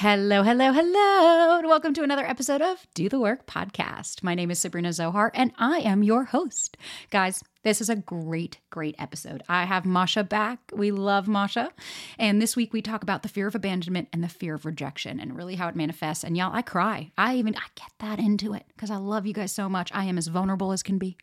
Hello, hello, hello, and welcome to another episode of Do the Work podcast. My name is Sabrina Zohar, and I am your host. Guys, this is a great, great episode. I have Masha back. We love Masha. And this week we talk about the fear of abandonment and the fear of rejection and really how it manifests. And y'all, I cry. I even I get that into it because I love you guys so much. I am as vulnerable as can be.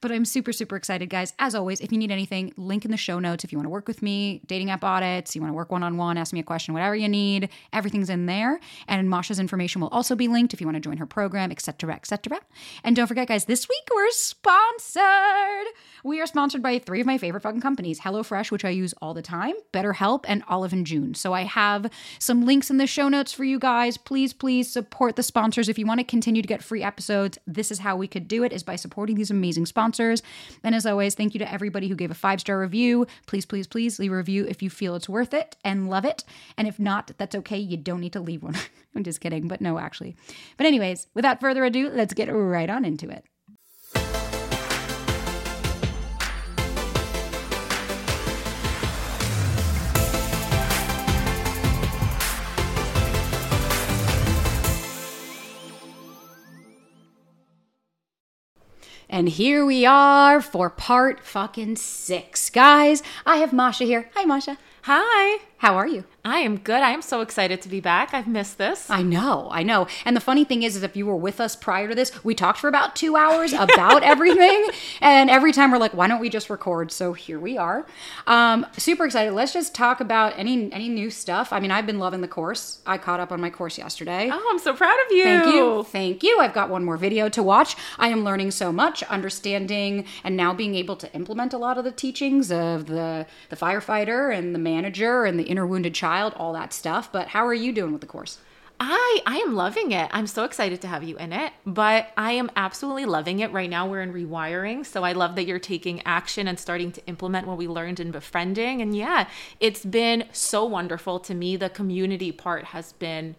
But I'm super, super excited, guys. As always, if you need anything, link in the show notes. If you want to work with me, dating app audits, you want to work one on one, ask me a question, whatever you need, everything's in there. And Masha's information will also be linked if you want to join her program, etc., etc. And don't forget, guys, this week we're sponsored. We are sponsored by three of my favorite fucking companies HelloFresh, which I use all the time, BetterHelp, and Olive and June. So I have some links in the show notes for you guys. Please, please support the sponsors. If you want to continue to get free episodes, this is how we could do it is by supporting these amazing sponsors. And as always, thank you to everybody who gave a five star review. Please, please, please leave a review if you feel it's worth it and love it. And if not, that's okay. You don't need to leave one. I'm just kidding, but no, actually. But, anyways, without further ado, let's get right on into it. And here we are for part fucking six. Guys, I have Masha here. Hi, Masha. Hi. How are you? I am good. I am so excited to be back. I've missed this. I know, I know. And the funny thing is, is if you were with us prior to this, we talked for about two hours about everything. And every time we're like, why don't we just record? So here we are. Um, super excited. Let's just talk about any any new stuff. I mean, I've been loving the course. I caught up on my course yesterday. Oh, I'm so proud of you. Thank you. Thank you. I've got one more video to watch. I am learning so much, understanding and now being able to implement a lot of the teachings of the the firefighter and the manager and the inner wounded child, all that stuff. But how are you doing with the course? I I am loving it. I'm so excited to have you in it, but I am absolutely loving it. Right now we're in rewiring, so I love that you're taking action and starting to implement what we learned in befriending. And yeah, it's been so wonderful to me. The community part has been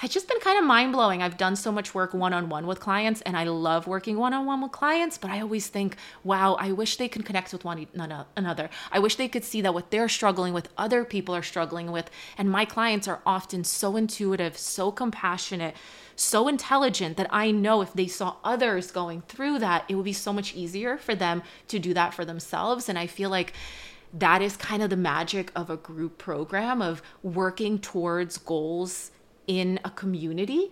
has just been kind of mind blowing. I've done so much work one on one with clients and I love working one on one with clients, but I always think, wow, I wish they could connect with one another. I wish they could see that what they're struggling with, other people are struggling with. And my clients are often so intuitive, so compassionate, so intelligent that I know if they saw others going through that, it would be so much easier for them to do that for themselves. And I feel like that is kind of the magic of a group program of working towards goals in a community.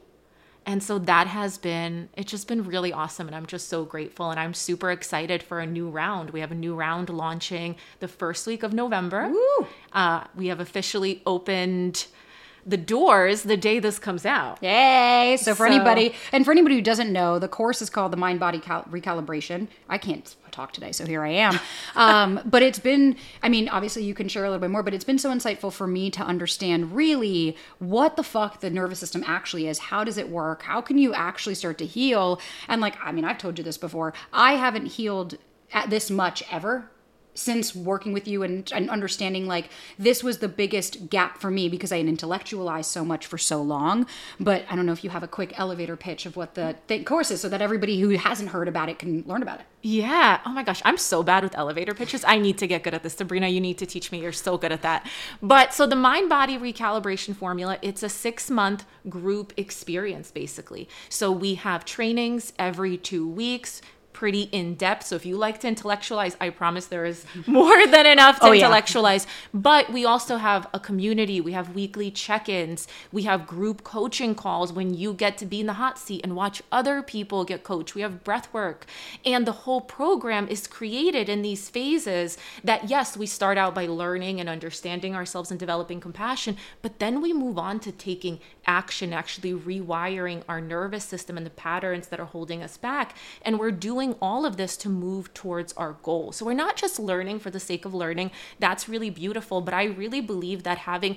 And so that has been, it's just been really awesome. And I'm just so grateful. And I'm super excited for a new round. We have a new round launching the first week of November. Uh, we have officially opened the doors the day this comes out. Yay! So for So- anybody, and for anybody who doesn't know, the course is called the Mind Body Cal- Recalibration. I can't talk today, so here I am. Um, but it's been, I mean, obviously you can share a little bit more, but it's been so insightful for me to understand really what the fuck the nervous system actually is. How does it work? How can you actually start to heal? And like, I mean, I've told you this before. I haven't healed at this much ever since working with you and, and understanding like this was the biggest gap for me because I had intellectualized so much for so long. But I don't know if you have a quick elevator pitch of what the, the course is so that everybody who hasn't heard about it can learn about it. Yeah. Oh my gosh. I'm so bad with elevator pitches. I need to get good at this. Sabrina, you need to teach me. You're so good at that. But so the mind body recalibration formula, it's a six month group experience basically. So we have trainings every two weeks. Pretty in depth. So if you like to intellectualize, I promise there is more than enough to Oh, yeah. intellectualize. But we also have a community. We have weekly check ins. We have group coaching calls when you get to be in the hot seat and watch other people get coached. We have breath work. And the whole program is created in these phases that, yes, we start out by learning and understanding ourselves and developing compassion, but then we move on to taking action, actually rewiring our nervous system and the patterns that are holding us back. And we're doing doing all of this to move towards our goal. So we're not just learning for the sake of learning. That's really beautiful. But I really believe that having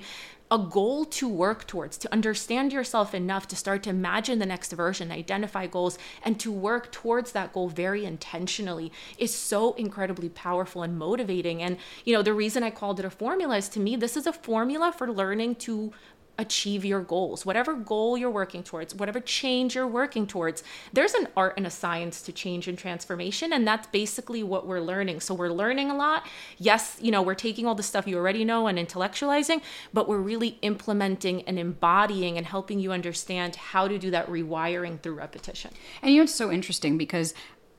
a goal to work towards, to understand yourself enough to start to imagine the next version, identify goals, and to work towards that goal very intentionally is so incredibly powerful and motivating. And, you know, the reason I called it a formula is to me, this is a formula for learning to achieve your goals, whatever goal you're working towards, whatever change you're working towards. There's an art and a science to change and transformation, and that's basically what we're learning. So we're learning a lot. Yes, you know, we're taking all the stuff you already know and intellectualizing, but we're really implementing and embodying and helping you understand how to do that rewiring through repetition. And you know, it's so interesting because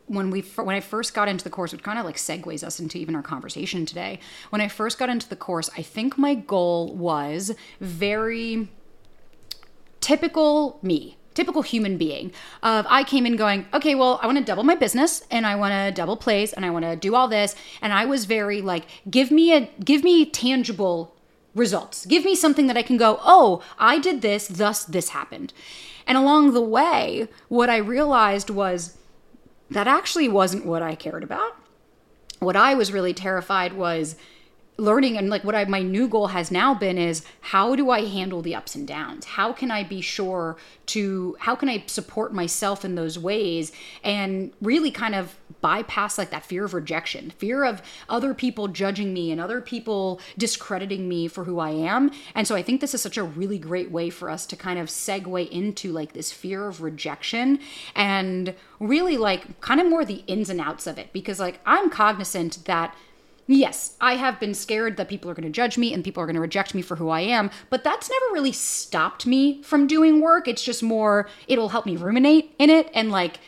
when we when I first got into the course, which kind of like segues us into even our conversation today. When I first got into the course, I think my goal was very typical me typical human being of i came in going okay well i want to double my business and i want to double plays and i want to do all this and i was very like give me a give me tangible results give me something that i can go oh i did this thus this happened and along the way what i realized was that actually wasn't what I cared about. What I was really terrified was learning and like what I my new goal has now been is how do I handle the ups and downs? How can I be sure to how can I support myself in those ways and really kind of bypass like that fear of rejection, fear of other people judging me and other people discrediting me for who I am. And so I think this is such a really great way for us to kind of segue into like this fear of rejection and really like kind of more the ins and outs of it because like I'm cognizant that Yes, I have been scared that people are going to judge me and people are going to reject me for who I am, but that's never really stopped me from doing work. It's just more, it'll help me ruminate in it and like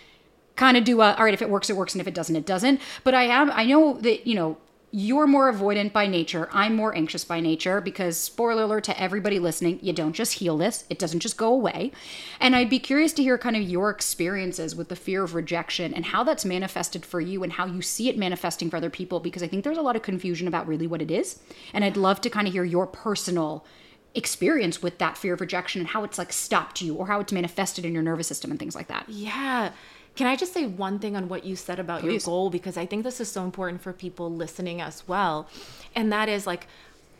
kind of do a, all right, if it works, it works, and if it doesn't, it doesn't. But I am, I know that, you know, you're more avoidant by nature. I'm more anxious by nature because, spoiler alert to everybody listening, you don't just heal this, it doesn't just go away. And I'd be curious to hear kind of your experiences with the fear of rejection and how that's manifested for you and how you see it manifesting for other people because I think there's a lot of confusion about really what it is. And I'd love to kind of hear your personal experience with that fear of rejection and how it's like stopped you or how it's manifested in your nervous system and things like that. Yeah. Can I just say one thing on what you said about Please. your goal? Because I think this is so important for people listening as well. And that is like,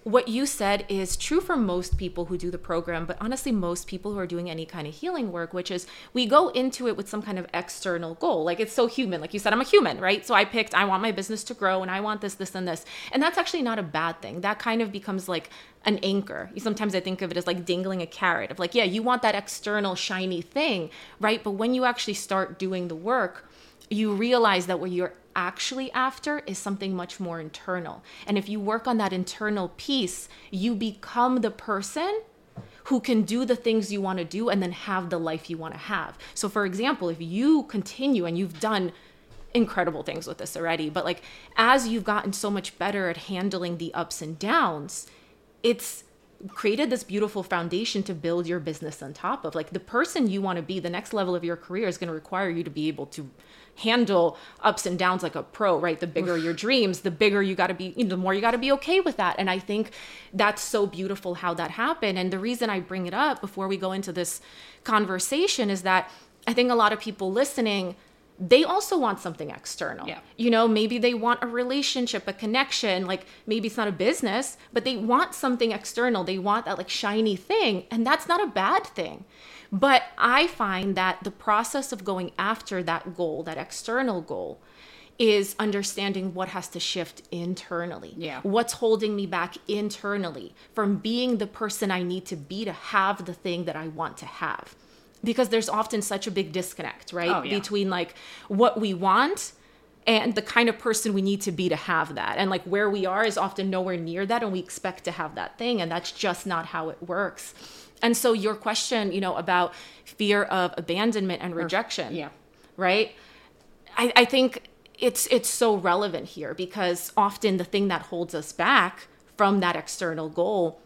what you said is true for most people who do the program, but honestly, most people who are doing any kind of healing work, which is we go into it with some kind of external goal. Like it's so human. Like you said, I'm a human, right? So I picked, I want my business to grow and I want this, this, and this. And that's actually not a bad thing. That kind of becomes like an anchor. Sometimes I think of it as like dangling a carrot of like, yeah, you want that external shiny thing, right? But when you actually start doing the work, you realize that what you're actually after is something much more internal. And if you work on that internal piece, you become the person who can do the things you want to do and then have the life you want to have. So, for example, if you continue and you've done incredible things with this already, but like as you've gotten so much better at handling the ups and downs, it's created this beautiful foundation to build your business on top of. Like the person you want to be, the next level of your career is going to require you to be able to handle ups and downs like a pro, right? The bigger your dreams, the bigger you got to be, you know, the more you got to be okay with that. And I think that's so beautiful how that happened. And the reason I bring it up before we go into this conversation is that I think a lot of people listening they also want something external. Yeah. You know, maybe they want a relationship, a connection, like maybe it's not a business, but they want something external. They want that like shiny thing, and that's not a bad thing. But I find that the process of going after that goal, that external goal, is understanding what has to shift internally. Yeah. What's holding me back internally from being the person I need to be to have the thing that I want to have. Because there's often such a big disconnect, right? Oh, yeah. Between like what we want and the kind of person we need to be to have that. And like where we are is often nowhere near that and we expect to have that thing and that's just not how it works. And so your question, you know, about fear of abandonment and rejection. yeah. Right? I, I think it's it's so relevant here because often the thing that holds us back from that external goal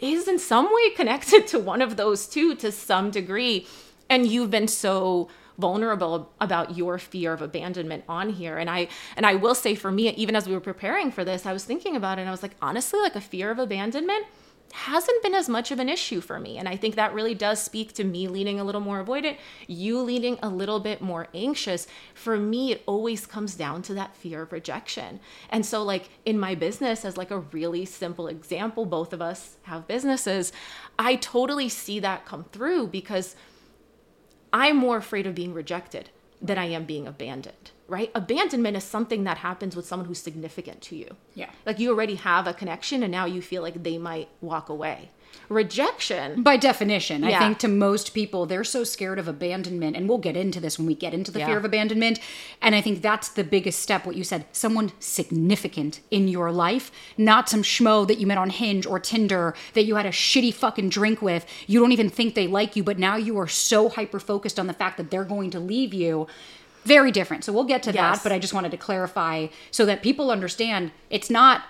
is in some way connected to one of those two to some degree. And you've been so vulnerable about your fear of abandonment on here and i and i will say for me even as we were preparing for this i was thinking about it and i was like honestly like a fear of abandonment hasn't been as much of an issue for me. And I think that really does speak to me leaning a little more avoidant, you leaning a little bit more anxious. For me, it always comes down to that fear of rejection. And so, like in my business, as like a really simple example, both of us have businesses, I totally see that come through because I'm more afraid of being rejected than I am being abandoned right? Abandonment is something that happens with someone who's significant to you. Yeah. Like you already have a connection and now you feel like they might walk away. Rejection. By definition, I think to most people, they're so scared of abandonment. And we'll get into this when we get into the Yeah. fear of abandonment. And I think that's the biggest step, what you said someone significant in your life, not some schmo that you met on Hinge or Tinder that you had a shitty fucking drink with. You don't even think they like you, but now you are so hyper focused on the fact that they're going to leave you. Very different. So we'll get to Yes. that, but I just wanted to clarify so that people understand it's not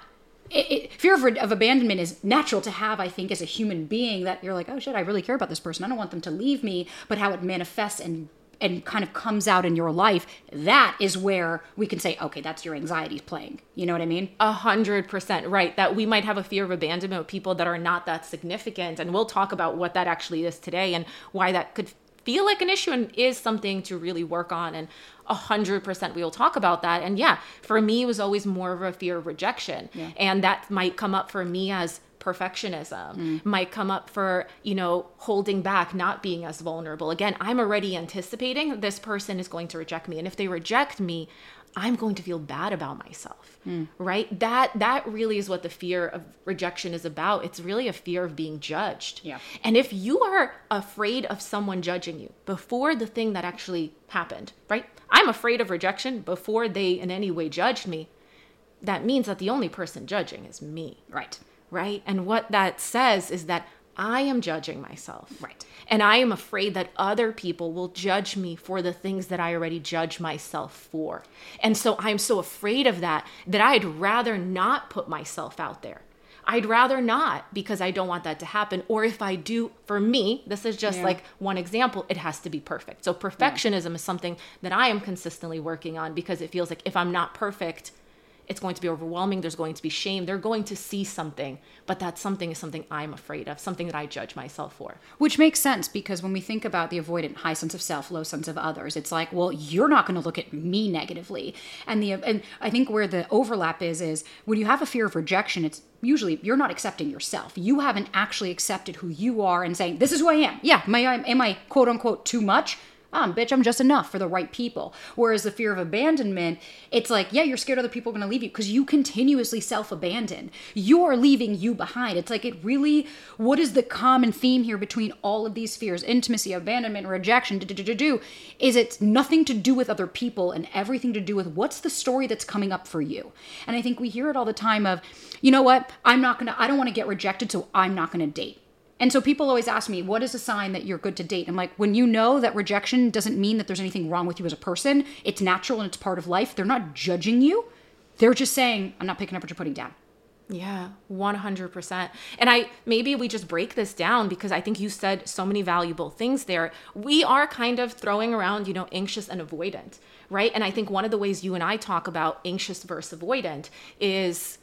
it, it, fear of, of abandonment is natural to have, I think, as a human being. That you're like, oh shit, I really care about this person. I don't want them to leave me. But how it manifests and and kind of comes out in your life, that is where we can say, okay, that's your anxieties playing. You know what I mean? A hundred percent right. That we might have a fear of abandonment with people that are not that significant. And we'll talk about what that actually is today and why that could feel like an issue and is something to really work on. And a hundred percent we will talk about that. And yeah, for me, it was always more of a fear of rejection. And that might come up for me as perfectionism mm. might come up for you know holding back not being as vulnerable again i'm already anticipating this person is going to reject me and if they reject me i'm going to feel bad about myself hmm. right? That that really is what the fear of rejection is about. It's really a fear of being judged. Yeah. and if you are afraid of someone judging you before the thing that actually happened right? I'm afraid of rejection before they in any way judged me. That means that the only person judging is me. Right. right? And what that says is that I am judging myself. Right. And I am afraid that other people will judge me for the things that I already judge myself for. And so I'm so afraid of that that I'd rather not put myself out there. I'd rather not because I don't want that to happen. Or if I do, for me, this is just Yeah. like one example, it has to be perfect. So perfectionism is something that I am consistently working on because it feels like if I'm not perfect, it's going to be overwhelming. There's going to be shame. They're going to see something, but that something is something I'm afraid of, something that I judge myself for. Which makes sense because when we think about the avoidant high sense of self, low sense of others, it's like, well, you're not going to look at me negatively. And the and I think where the overlap is is when you have a fear of rejection, it's usually you're not accepting yourself. You haven't actually accepted who you are and saying, "This is who I am." Yeah, am I am I quote unquote too much? Um, bitch, I'm just enough for the right people. Whereas the fear of abandonment, it's like, yeah, you're scared other people are going to leave you because you continuously self abandon. You're leaving you behind. It's like, it really, what is the common theme here between all of these fears intimacy, abandonment, rejection, do, do, do, do, is it's nothing to do with other people and everything to do with what's the story that's coming up for you. And I think we hear it all the time of, you know what, I'm not going to, I don't want to get rejected, so I'm not going to date. And so people always ask me, what is a sign that you're good to date? I'm like, when you know that rejection doesn't mean that there's anything wrong with you as a person, it's natural and it's part of life. They're not judging you. They're just saying, I'm not picking up what you're putting down. Yeah, 100%. And I maybe we just break this down because I think you said so many valuable things there. We are kind of throwing around, you know, anxious and avoidant, right? And I think one of the ways you and I talk about anxious versus avoidant is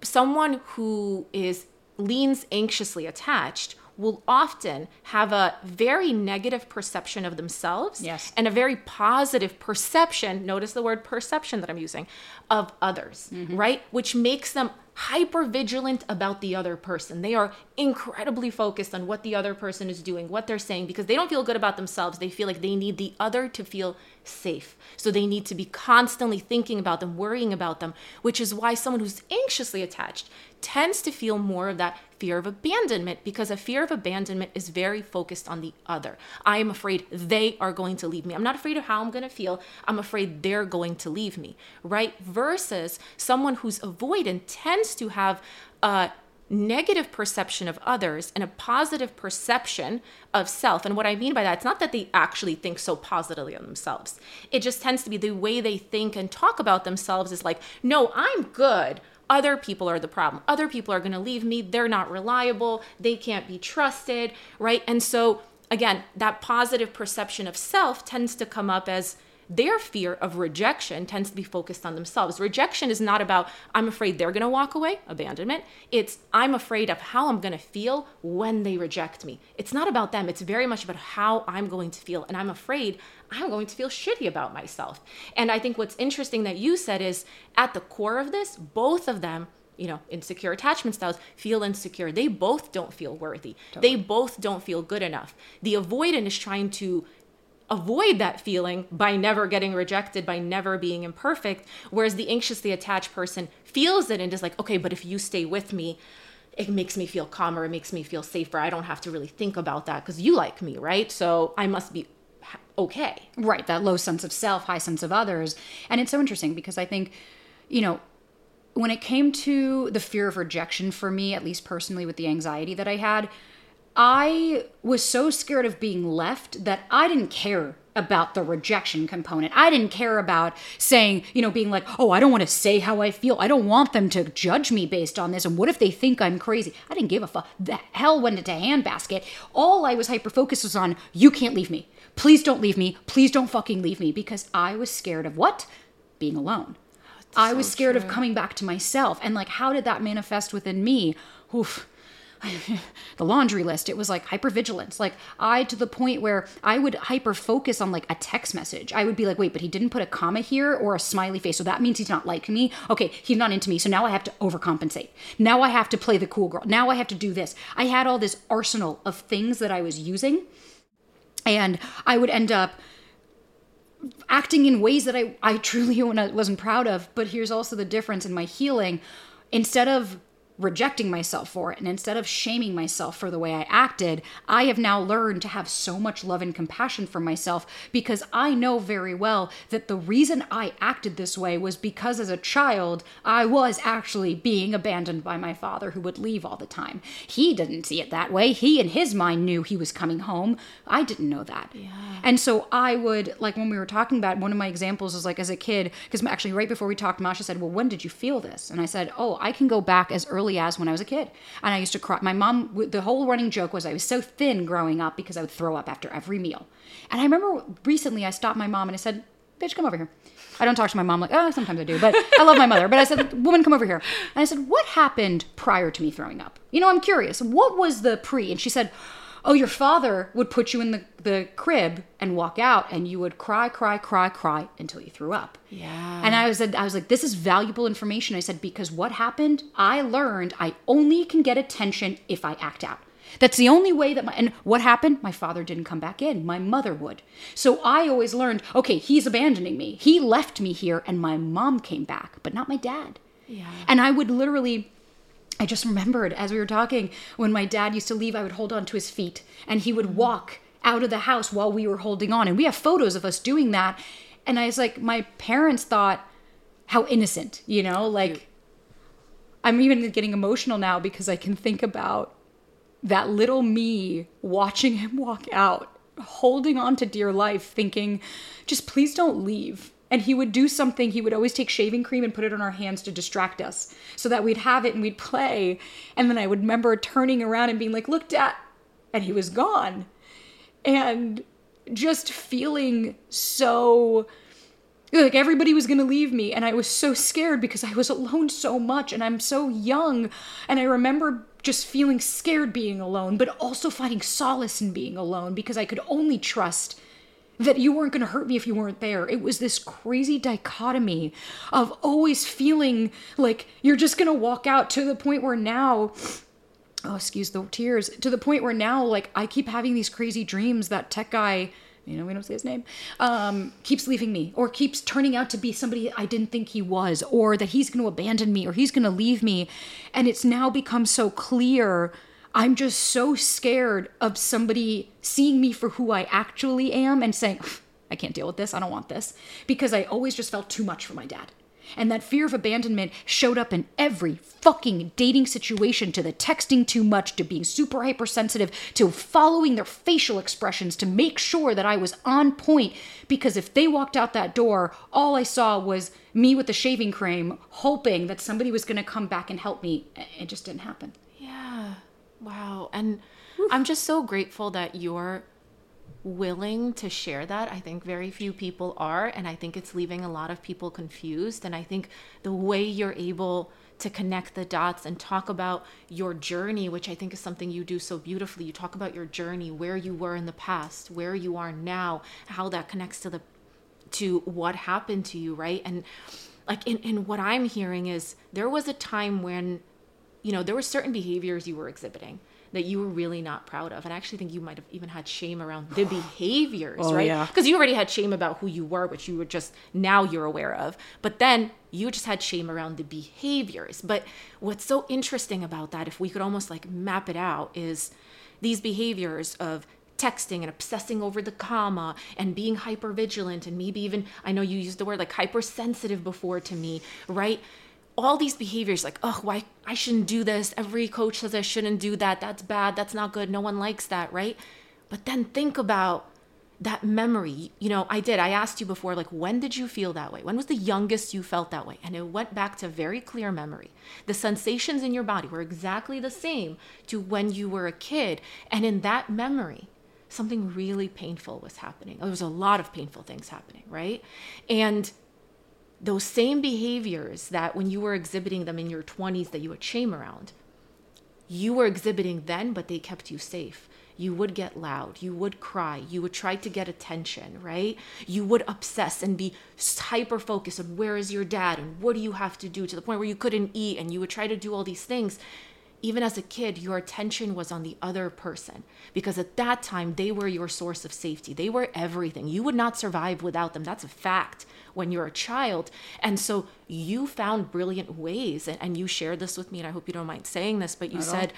someone who is leans anxiously attached will often have a very negative perception of themselves Yes. and a very positive perception notice the word perception that i'm using of others mm-hmm. right? Which makes them hyper vigilant about the other person. They are incredibly focused on what the other person is doing what they're saying because they don't feel good about themselves. They feel like they need the other to feel safe. So they need to be constantly thinking about them worrying about them which is why someone who's anxiously attached tends to feel more of that fear of abandonment because a fear of abandonment is very focused on the other. I am afraid they are going to leave me. I'm not afraid of how I'm going to feel. I'm afraid they're going to leave me, right? Versus someone who's avoidant tends to have a negative perception of others and a positive perception of self. And what I mean by that, it's not that they actually think so positively of themselves. It just tends to be the way they think and talk about themselves is like, no, I'm good other people are the problem. Other people are going to leave me. They're not reliable. They can't be trusted, right? And so, again, that positive perception of self tends to come up as their fear of rejection tends to be focused on themselves. Rejection is not about, I'm afraid they're going to walk away, abandonment. It's, I'm afraid of how I'm going to feel when they reject me. It's not about them. It's very much about how I'm going to feel. And I'm afraid I'm going to feel shitty about myself. And I think what's interesting that you said is at the core of this, both of them you know, insecure attachment styles feel insecure. They both don't feel worthy. Totally. They both don't feel good enough. The avoidant is trying to avoid that feeling by never getting rejected, by never being imperfect. Whereas the anxiously attached person feels it and is like, okay, but if you stay with me, it makes me feel calmer. It makes me feel safer. I don't have to really think about that because you like me, right? So I must be okay. Right. That low sense of self, high sense of others. And it's so interesting because I think, you know, when it came to the fear of rejection for me, at least personally with the anxiety that I had, I was so scared of being left that I didn't care about the rejection component. I didn't care about saying, you know, being like, oh, I don't want to say how I feel. I don't want them to judge me based on this. And what if they think I'm crazy? I didn't give a fuck. The hell went into handbasket. All I was hyper focused was on, you can't leave me. Please don't leave me. Please don't fucking leave me because I was scared of what? Being alone. I was scared true. of coming back to myself. And like, how did that manifest within me? Oof the laundry list. It was like hypervigilance. Like I to the point where I would hyper focus on like a text message. I would be like, wait, but he didn't put a comma here or a smiley face. So that means he's not liking me. Okay, he's not into me. So now I have to overcompensate. Now I have to play the cool girl. Now I have to do this. I had all this arsenal of things that I was using. And I would end up acting in ways that I, I truly wasn't proud of. But here's also the difference in my healing. Instead of rejecting myself for it. And instead of shaming myself for the way I acted, I have now learned to have so much love and compassion for myself because I know very well that the reason I acted this way was because as a child, I was actually being abandoned by my father who would leave all the time. He didn't see it that way. He, in his mind, knew he was coming home. I didn't know that. Yeah. And so I would, like when we were talking about one of my examples is like as a kid, because actually right before we talked, Masha said, Well, when did you feel this? And I said, Oh, I can go back as early early as when I was a kid. And I used to cry. My mom, the whole running joke was I was so thin growing up because I would throw up after every meal. And I remember recently I stopped my mom and I said, bitch, come over here. I don't talk to my mom like, oh, sometimes I do, but I love my mother. But I said, woman, come over here. And I said, what happened prior to me throwing up? You know, I'm curious. What was the pre? And she said, oh, your father would put you in the, the crib and walk out and you would cry, cry, cry, cry until you threw up. Yeah. And I was, I was like, this is valuable information. I said, because what happened, I learned I only can get attention if I act out. That's the only way that my, and what happened? My father didn't come back in. My mother would. So I always learned, okay, he's abandoning me. He left me here and my mom came back, but not my dad. Yeah. And I would literally, I just remembered as we were talking, when my dad used to leave, I would hold on to his feet and he would walk out of the house while we were holding on. And we have photos of us doing that. And I was like, my parents thought, how innocent, you know? Like, I'm even getting emotional now because I can think about that little me watching him walk out, holding on to dear life, thinking, just please don't leave and he would do something he would always take shaving cream and put it on our hands to distract us so that we'd have it and we'd play. And then i would remember turning around and being like look dad and he was gone. And just feeling so like everybody was going to leave me and i was so scared because i was alone so much and i'm so young. And i remember just feeling scared being alone but also finding solace in being alone because i could only trust that you weren't going to hurt me if you weren't there. It was this crazy dichotomy of always feeling like you're just going to walk out to the point where now oh excuse the tears to the point where now like I keep having these crazy dreams that tech guy you know, we don't say his name, um, keeps leaving me or keeps turning out to be somebody I didn't think he was, or that he's going to abandon me or he's going to leave me. And it's now become so clear I'm just so scared of somebody seeing me for who I actually am and saying, I can't deal with this. I don't want this. Because I always just felt too much for my dad. And that fear of abandonment showed up in every fucking dating situation to the texting too much, to being super hypersensitive, to following their facial expressions to make sure that I was on point. Because if they walked out that door, all I saw was me with the shaving cream, hoping that somebody was going to come back and help me. It just didn't happen. Wow. And Oof. I'm just so grateful that you're willing to share that. I think very few people are. And I think it's leaving a lot of people confused. And I think the way you're able to connect the dots and talk about your journey, which I think is something you do so beautifully. You talk about your journey, where you were in the past, where you are now, how that connects to the to what happened to you, right? And like in, in what I'm hearing is there was a time when, you know, there were certain behaviors you were exhibiting that you were really not proud of. And I actually think you might have even had shame around the behaviors, Oh, right? yeah. Because you already had shame about who you were, which you were just now you're aware of. But then you just had shame around the behaviors. But what's so interesting about that, if we could almost like map it out, is these behaviors of texting and obsessing over the comma and being hyper vigilant and maybe even I know you used the word like hypersensitive before to me, right? All these behaviors like oh why i shouldn't do this. Every coach says i shouldn't do that. That's bad. That's not good. No one likes that right? But then think about that memory. You know i did. I asked you before like when did you feel that way? When was the youngest you felt that way? And it went back to very clear memory. The sensations in your body were exactly the same to when you were a kid. And in that memory something really painful was happening. There was a lot of painful things happening right? And those same behaviors that when you were exhibiting them in your 20s that you had shame around, you were exhibiting then, but they kept you safe. You would get loud. You would cry. You would try to get attention, right? You would obsess and be hyper focused on where is your dad and what do you have to do to the point where you couldn't eat and you would try to do all these things. Even as a kid, your attention was on the other person because at that time they were your source of safety. They were everything. You would not survive without them. That's a fact when you're a child. And so you found brilliant ways, and, and you shared this with me, and I hope you don't mind saying this, but you said,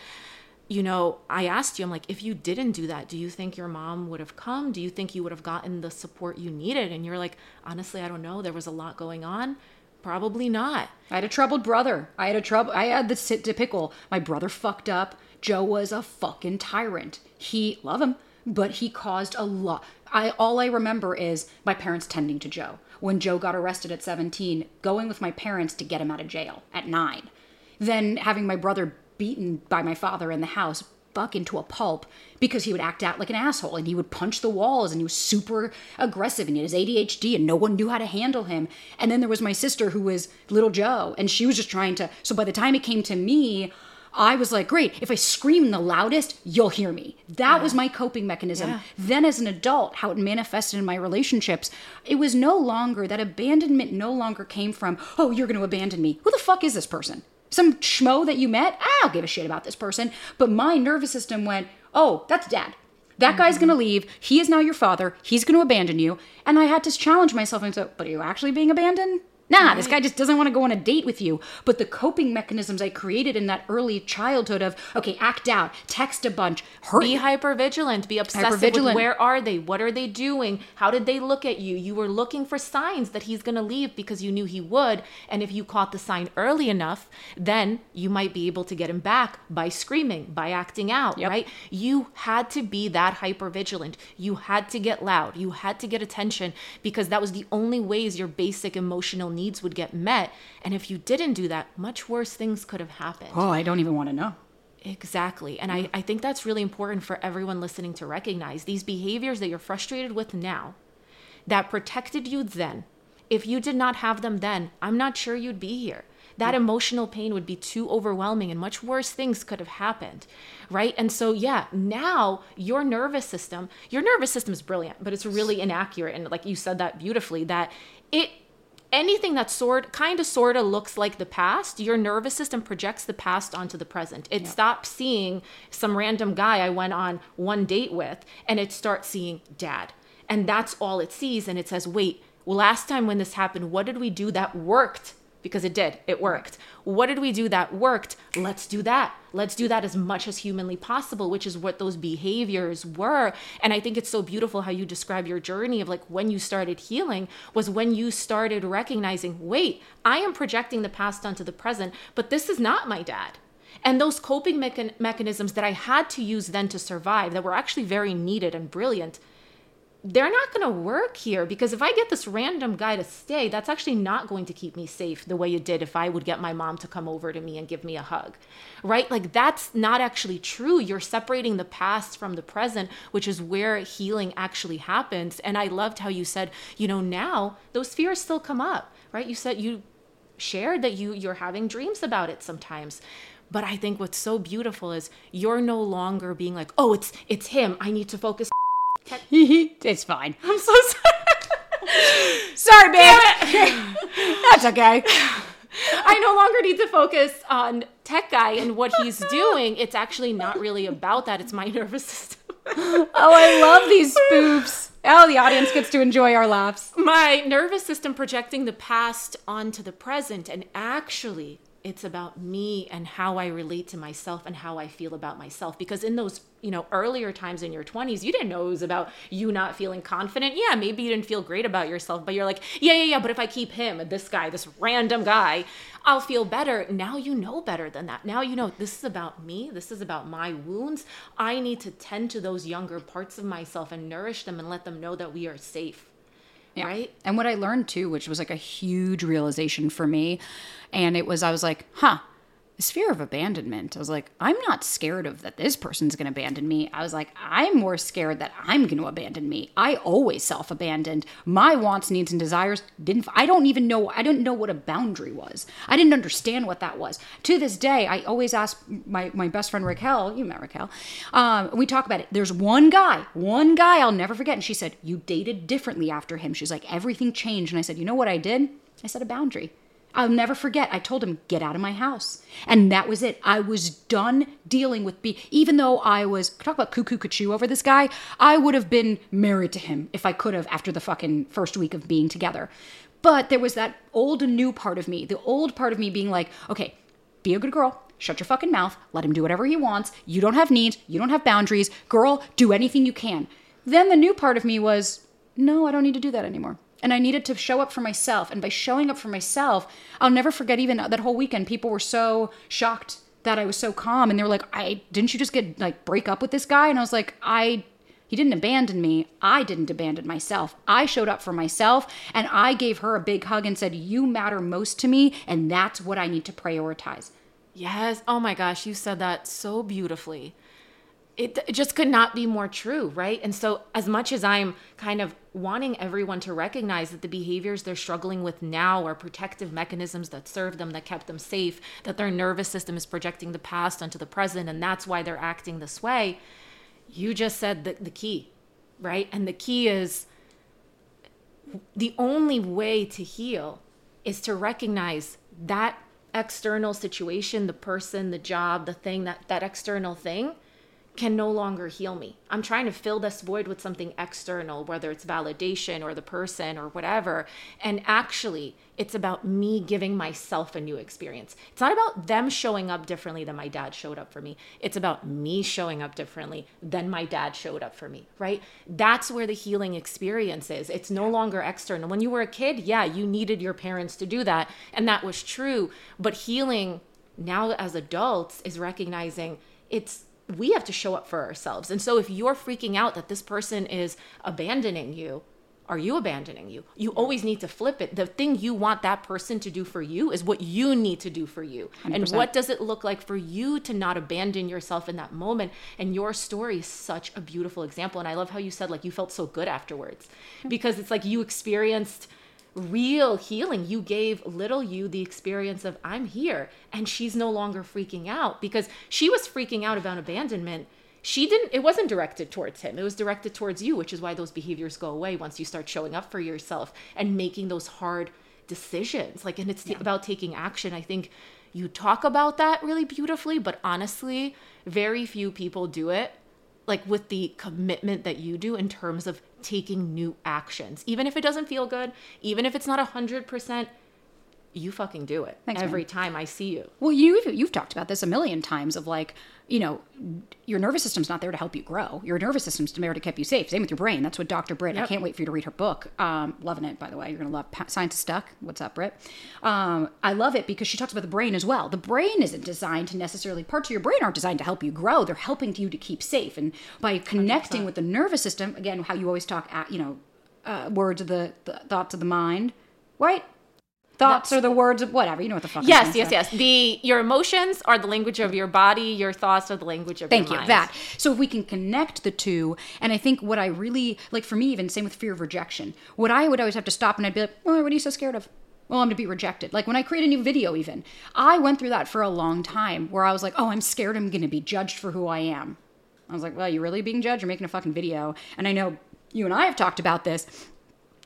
you know, I asked you, I'm like, if you didn't do that, do you think your mom would have come? Do you think you would have gotten the support you needed? And you're like, honestly, I don't know. There was a lot going on. Probably not. I had a troubled brother. I had a trouble. I had the sit to pickle. My brother fucked up. Joe was a fucking tyrant. He love him, but he caused a lot. I all I remember is my parents tending to Joe. When Joe got arrested at 17, going with my parents to get him out of jail at 9. Then having my brother beaten by my father in the house buck into a pulp because he would act out like an asshole and he would punch the walls and he was super aggressive and he had his ADHD and no one knew how to handle him. And then there was my sister who was little Joe and she was just trying to. So by the time it came to me, I was like, great, if I scream the loudest, you'll hear me. That was my coping mechanism. Yeah. Then, as an adult, how it manifested in my relationships, it was no longer that abandonment no longer came from, oh, you're going to abandon me. Who the fuck is this person? Some schmo that you met? Ah, I don't give a shit about this person. But my nervous system went, oh, that's dad. That guy's going to mm-hmm. leave. He is now your father. He's going to abandon you. And I had to challenge myself and say, but are you actually being abandoned? Nah, this guy just doesn't want to go on a date with you. But the coping mechanisms I created in that early childhood of, okay, act out, text a bunch, hurt Be hyper vigilant. Be obsessive with where are they? What are they doing? How did they look at you? You were looking for signs that he's going to leave because you knew he would. And if you caught the sign early enough, then you might be able to get him back by screaming, by acting out, Yep. right? You had to be that hyper vigilant. You had to get loud. You had to get attention because that was the only ways your basic emotional needs would get met. And if you didn't do that, much worse things could have happened. Oh, I don't even want to know. Exactly. And I, I think that's really important for everyone listening to recognize these behaviors that you're frustrated with now that protected you then. If you did not have them then, I'm not sure you'd be here. That emotional pain would be too overwhelming and much worse things could have happened. Right. And so, yeah, now your nervous system, your nervous system is brilliant, but it's really inaccurate. And like you said that beautifully, that it anything that sort kind of sort of looks like the past your nervous system projects the past onto the present. It stops seeing some random guy i went on one date with and it starts seeing dad. And that's all it sees and it says wait last time when this happened what did we do that worked because it did. It worked. What did we do that worked? Let's do that. Let's do that as much as humanly possible which is what those behaviors were. And i think it's so beautiful how you describe your journey of like when you started healing was when you started recognizing wait i am projecting the past onto the present but this is not my dad. And those coping mechan- mechanisms that i had to use then to survive that were actually very needed and brilliant they're not going to work here because if I get this random guy to stay, that's actually not going to keep me safe the way it did if I would get my mom to come over to me and give me a hug, right? Like that's not actually true. You're separating the past from the present, which is where healing actually happens. And I loved how you said, you know, now those fears still come up, right? You said you shared that you you're having dreams about it sometimes. But I think what's so beautiful is you're no longer being like, "Oh, it's it's him. I need to focus it's fine. I'm so sorry. Sorry, babe. That's okay. I no longer need to focus on tech guy and what he's doing. It's actually not really about that. It's my nervous system. Oh, I love these spoofs. Oh, the audience gets to enjoy our laughs. my nervous system projecting the past onto the present and actually it's about me and how I relate to myself and how I feel about myself. Because in those, you know, earlier times in your 20s, you didn't know it was about you not feeling confident. Yeah, maybe you didn't feel great about yourself, but you're like, yeah, yeah, yeah, but if I keep him, this guy, this random guy, I'll feel better. Now you know better than that. Now you know this is about me. This is about my wounds. I need to tend to those younger parts of myself and nourish them and let them know that we are safe. Yeah. Right? And what I learned too, which was like a huge realization for me, and it was I was like, huh, this fear of abandonment. I was like, I'm not scared of that this person's going to abandon me. I was like, I'm more scared that I'm going to abandon me. I always self abandoned. My wants, needs, and desires didn't, I don't even know, I didn't know what a boundary was. I didn't understand what that was. To this day, I always ask my, my best friend Raquel, you met Raquel, um, we talk about it. There's one guy, one guy I'll never forget. And she said, You dated differently after him. She's like, Everything changed. And I said, You know what I did? I set a boundary. I'll never forget. I told him, get out of my house. And that was it. I was done dealing with be even though I was talk about cuckoo cuckoo over this guy, I would have been married to him if I could have after the fucking first week of being together. But there was that old and new part of me, the old part of me being like, okay, be a good girl. Shut your fucking mouth. Let him do whatever he wants. You don't have needs. You don't have boundaries. Girl, do anything you can. Then the new part of me was, no, I don't need to do that anymore and I needed to show up for myself. And by showing up for myself, I'll never forget even that whole weekend. People were so shocked that I was so calm, and they were like, "I didn't you just get like break up with this guy?" And I was like, "I." He didn't abandon me. I didn't abandon myself. I showed up for myself and I gave her a big hug and said, You matter most to me, and that's what I need to prioritize. Yes. Oh my gosh, you said that so beautifully. It, it just could not be more true, right? And so, as much as I'm kind of wanting everyone to recognize that the behaviors they're struggling with now are protective mechanisms that serve them, that kept them safe, that their nervous system is projecting the past onto the present, and that's why they're acting this way, you just said the, the key, right? And the key is the only way to heal is to recognize that external situation, the person, the job, the thing, that, that external thing can no longer heal me. I'm trying to fill this void with something external, whether it's validation or the person or whatever. And actually, it's about me giving myself a new experience. It's not about them showing up differently than my dad showed up for me. It's about me showing up differently than my dad showed up for me, right? That's where the healing experience is. It's no longer external. When you were a kid, yeah, you needed your parents to do that. And that was true. But healing now as adults is recognizing it's we have to show up for ourselves. And so if you're freaking out that this person is abandoning you, are you abandoning you? You always need to flip it. The thing you want that person to do for you is what you need to do for you. 100%. And what does it look like for you to not abandon yourself in that moment? And your story is such a beautiful example. And I love how you said, like, you felt so good afterwards because it's like you experienced real healing. You gave little you the experience of, I'm here. And she's no longer freaking out because she was freaking out about abandonment. She didn't, it wasn't directed towards him. It was directed towards you, which is why those behaviors go away once you start showing up for yourself and making those hard decisions. Like, and it's yeah. about taking action. I think you talk about that really beautifully, but honestly, very few people do it like with the commitment that you do in terms of taking new actions. Even if it doesn't feel good, even if it's not a hundred percent, you fucking do it Thanks, every man. time I see you. Well, you you've talked about this a million times of like you know, your nervous system's not there to help you grow. Your nervous system's there to keep you safe. Same with your brain. That's what Dr. Britt. I can't wait for you to read her book. Um, loving it, by the way. You're gonna love Science of Stuck. What's up, Britt? Um, I love it because she talks about the brain as well. The brain isn't designed to necessarily parts of your brain aren't designed to help you grow. They're helping you to keep safe. And by connecting with the nervous system, again, how you always talk, at, you know, uh, words of the, the thoughts of the mind, right? Thoughts are the words of whatever. You know what the fuck. Yes, yes, yes. The your emotions are the language of your body. Your thoughts are the language of Thank your you. mind. That. So if we can connect the two, and I think what I really like for me, even same with fear of rejection, what I would always have to stop and I'd be like, oh, what are you so scared of? Well, I'm to be rejected. Like when I create a new video, even I went through that for a long time where I was like, oh, I'm scared I'm going to be judged for who I am. I was like, well, you're really being judged? You're making a fucking video. And I know you and I have talked about this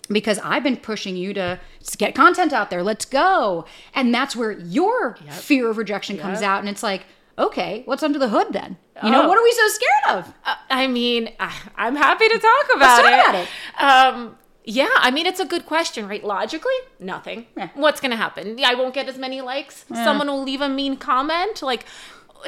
because I've been pushing you to get content out there. Let's go. And that's where your fear of rejection comes out. And it's like, okay, what's under the hood then? You know, Oh. what are we so scared of? Uh, I mean, I- I'm happy to talk about Let's talk it. about it. Um, yeah, I mean, it's a good question, right? Logically, nothing. Yeah. What's going to happen? Yeah, I won't get as many likes. Someone will leave a mean comment. Like,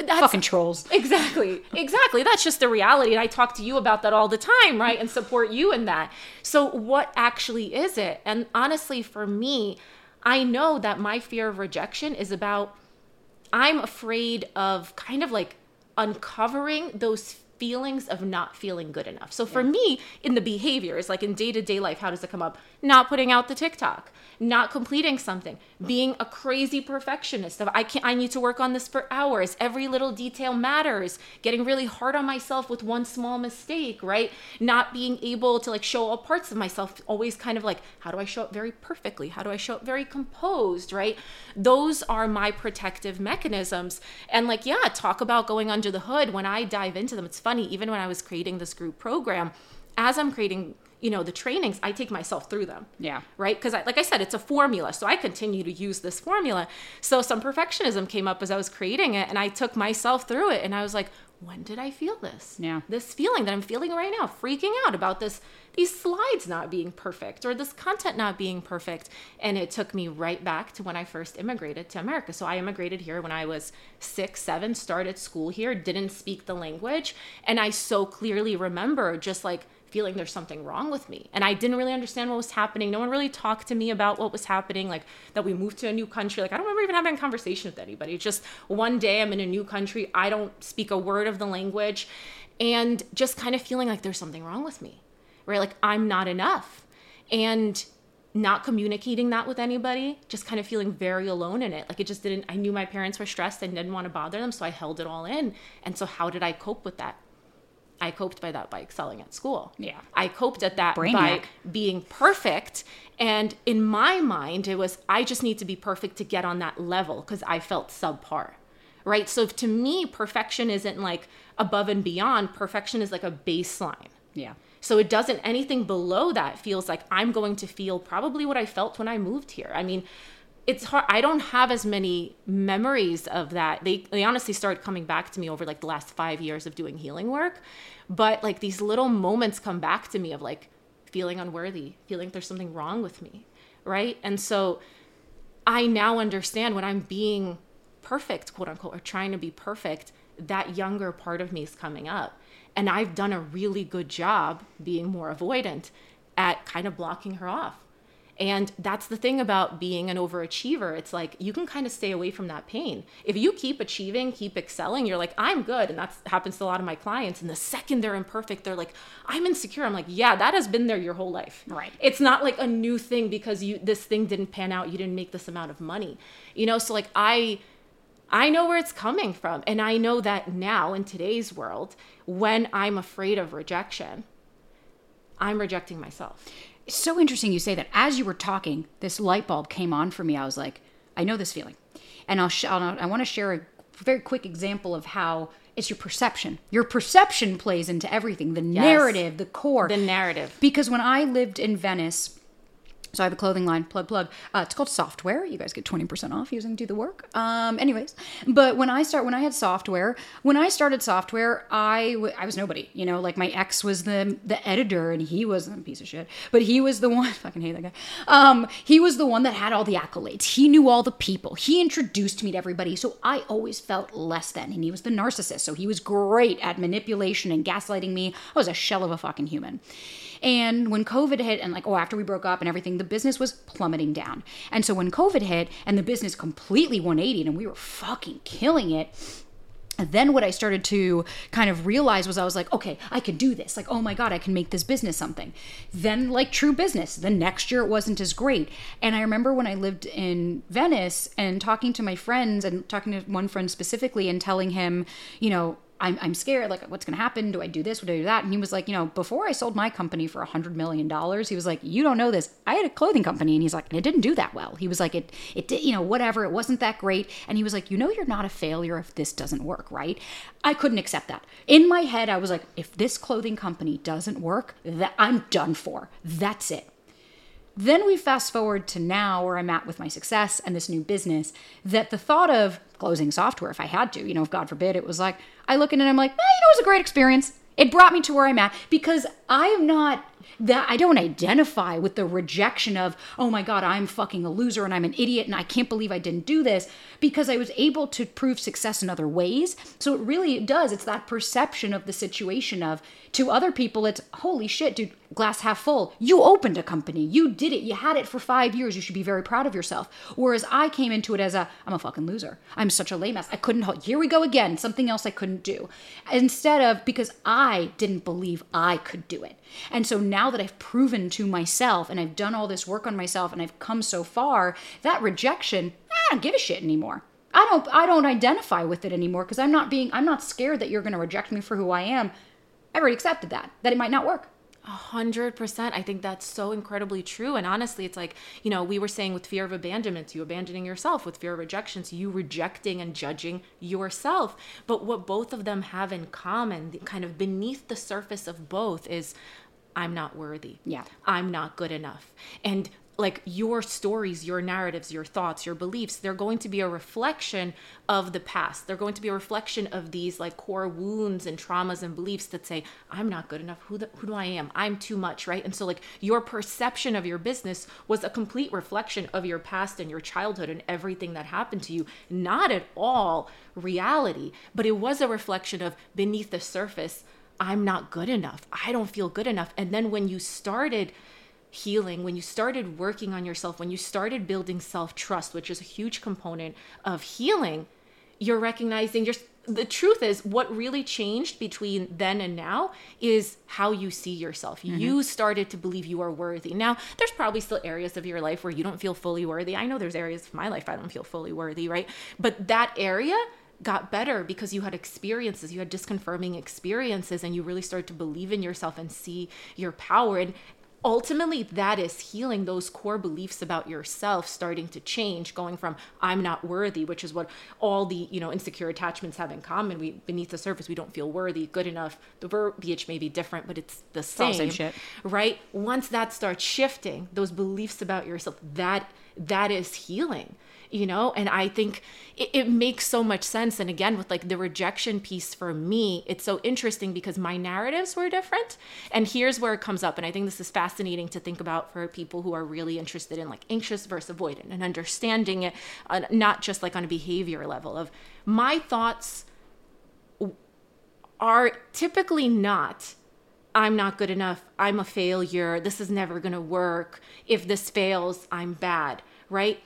that's Fucking trolls. Exactly. Exactly. That's just the reality. And I talk to you about that all the time, right? And support you in that. So, what actually is it? And honestly, for me, I know that my fear of rejection is about I'm afraid of kind of like uncovering those feelings of not feeling good enough. So for me, in the behaviors, like in day to day life, how does it come up? Not putting out the TikTok, not completing something, being a crazy perfectionist of I can't, I need to work on this for hours. Every little detail matters. Getting really hard on myself with one small mistake, right? Not being able to like show all parts of myself. Always kind of like, how do I show up very perfectly? How do I show up very composed, right? Those are my protective mechanisms. And like, yeah, talk about going under the hood. When I dive into them, it's funny, even when I was creating this group program, as I'm creating, you know, the trainings, I take myself through them. Yeah. Right. Because, like I said, it's a formula. So I continue to use this formula. So some perfectionism came up as I was creating it, and I took myself through it. And I was like, when did I feel this? Yeah. This feeling that I'm feeling right now, freaking out about this, these slides not being perfect or this content not being perfect. And it took me right back to when I first immigrated to America. So I immigrated here when I was six, seven, started school here, didn't speak the language. And I so clearly remember just like, feeling there's something wrong with me. And I didn't really understand what was happening. No one really talked to me about what was happening, like that we moved to a new country. Like I don't remember even having a conversation with anybody. Just one day I'm in a new country, I don't speak a word of the language, and just kind of feeling like there's something wrong with me. Right? Like I'm not enough. And not communicating that with anybody, just kind of feeling very alone in it. Like it just didn't I knew my parents were stressed and didn't want to bother them, so I held it all in. And so how did I cope with that? I coped by that by excelling at school. Yeah. I coped at that by being perfect. And in my mind, it was, I just need to be perfect to get on that level because I felt subpar. Right. So to me, perfection isn't like above and beyond, perfection is like a baseline. Yeah. So it doesn't, anything below that feels like I'm going to feel probably what I felt when I moved here. I mean, it's hard. I don't have as many memories of that. They they honestly started coming back to me over like the last five years of doing healing work, but like these little moments come back to me of like feeling unworthy, feeling there's something wrong with me, right? And so I now understand when I'm being perfect, quote unquote, or trying to be perfect, that younger part of me is coming up. And I've done a really good job being more avoidant at kind of blocking her off. And that's the thing about being an overachiever. It's like you can kind of stay away from that pain. If you keep achieving, keep excelling, you're like, I'm good. And that happens to a lot of my clients. And the second they're imperfect, they're like, I'm insecure. I'm like, yeah, that has been there your whole life. Right. It's not like a new thing because you this thing didn't pan out, you didn't make this amount of money. You know, so like I I know where it's coming from. And I know that now in today's world, when I'm afraid of rejection, I'm rejecting myself. It's so interesting you say that. As you were talking, this light bulb came on for me. I was like, I know this feeling. And I'll, sh- I'll I want to share a very quick example of how it's your perception. Your perception plays into everything the narrative, the core. The narrative. Because when I lived in Venice, So I have a clothing line, plug plug. Uh, it's called Softwear. You guys get twenty percent off using Do the Work. Um, anyways, but when I start, when I had Softwear, when I started Softwear, I, w- I was nobody. You know, like my ex was the the editor, and he was a piece of shit. But he was the one. Fucking hate that guy. Um, he was the one that had all the accolades. He knew all the people. He introduced me to everybody. So I always felt less than. And he was the narcissist. So he was great at manipulation and gaslighting me. I was a shell of a fucking human. And when COVID hit, and like, oh, after we broke up and everything, the business was plummeting down. And so when COVID hit and the business completely 180 and we were fucking killing it, then what I started to kind of realize was I was like, okay, I can do this. Like, oh my God, I can make this business something. Then, like true business, the next year it wasn't as great. And I remember when I lived in Venice and talking to my friends and talking to one friend specifically and telling him, you know, I'm, I'm scared. Like, what's going to happen? Do I do this? Would I do that? And he was like, you know, before I sold my company for a hundred million dollars, he was like, you don't know this. I had a clothing company, and he's like, it didn't do that well. He was like, it, it did, you know, whatever. It wasn't that great. And he was like, you know, you're not a failure if this doesn't work, right? I couldn't accept that. In my head, I was like, if this clothing company doesn't work, that I'm done for. That's it. Then we fast forward to now where I'm at with my success and this new business that the thought of closing Softwear if I had to, you know, if God forbid, it was like, I look at it and I'm like, eh, you know, it was a great experience. It brought me to where I'm at because I am not that I don't identify with the rejection of, oh my God, I'm fucking a loser and I'm an idiot and I can't believe I didn't do this because I was able to prove success in other ways. So it really does. It's that perception of the situation of to other people, it's holy shit, dude, glass half full. You opened a company. You did it. You had it for five years. You should be very proud of yourself. Whereas I came into it as a, I'm a fucking loser. I'm such a lame ass. I couldn't, here we go again, something else I couldn't do. Instead of, because I didn't believe I could do it. And so now that I've proven to myself and I've done all this work on myself and I've come so far, that rejection, I don't give a shit anymore. I don't I don't identify with it anymore because I'm not being I'm not scared that you're going to reject me for who I am. I've already accepted that that it might not work. A hundred percent. I think that's so incredibly true. And honestly, it's like, you know, we were saying with fear of abandonment, you abandoning yourself, with fear of rejections, you rejecting and judging yourself. But what both of them have in common, kind of beneath the surface of both, is I'm not worthy. Yeah. I'm not good enough. And like your stories, your narratives, your thoughts, your beliefs, they're going to be a reflection of the past. They're going to be a reflection of these like core wounds and traumas and beliefs that say, I'm not good enough. Who, the, who do I am? I'm too much, right? And so, like, your perception of your business was a complete reflection of your past and your childhood and everything that happened to you. Not at all reality, but it was a reflection of beneath the surface, I'm not good enough. I don't feel good enough. And then when you started, healing, when you started working on yourself, when you started building self trust, which is a huge component of healing, you're recognizing your the truth is what really changed between then and now is how you see yourself. Mm-hmm. you started to believe you are worthy. Now there's probably still areas of your life where you don't feel fully worthy. I know there's areas of my life i don't feel fully worthy right? But that area got better because you had experiences you had disconfirming experiences and you really started to believe in yourself and see your power. And ultimately that is healing those core beliefs about yourself starting to change going from i'm not worthy which is what all the you know insecure attachments have in common. We beneath the surface we don't feel worthy good enough. The verbiage may be different but it's the same, same shit. right? Once that starts shifting those beliefs about yourself that that is healing you know and i think it, it, makes so much sense and again with like the rejection piece for me it's so interesting because my narratives were different and here's where it comes up and i think this is fascinating to think about for people who are really interested in like anxious versus avoidant and understanding it uh, not just like on a behavior level of my thoughts are typically not I'm not good enough. I'm a failure. This is never going to work. If this fails, I'm bad, right?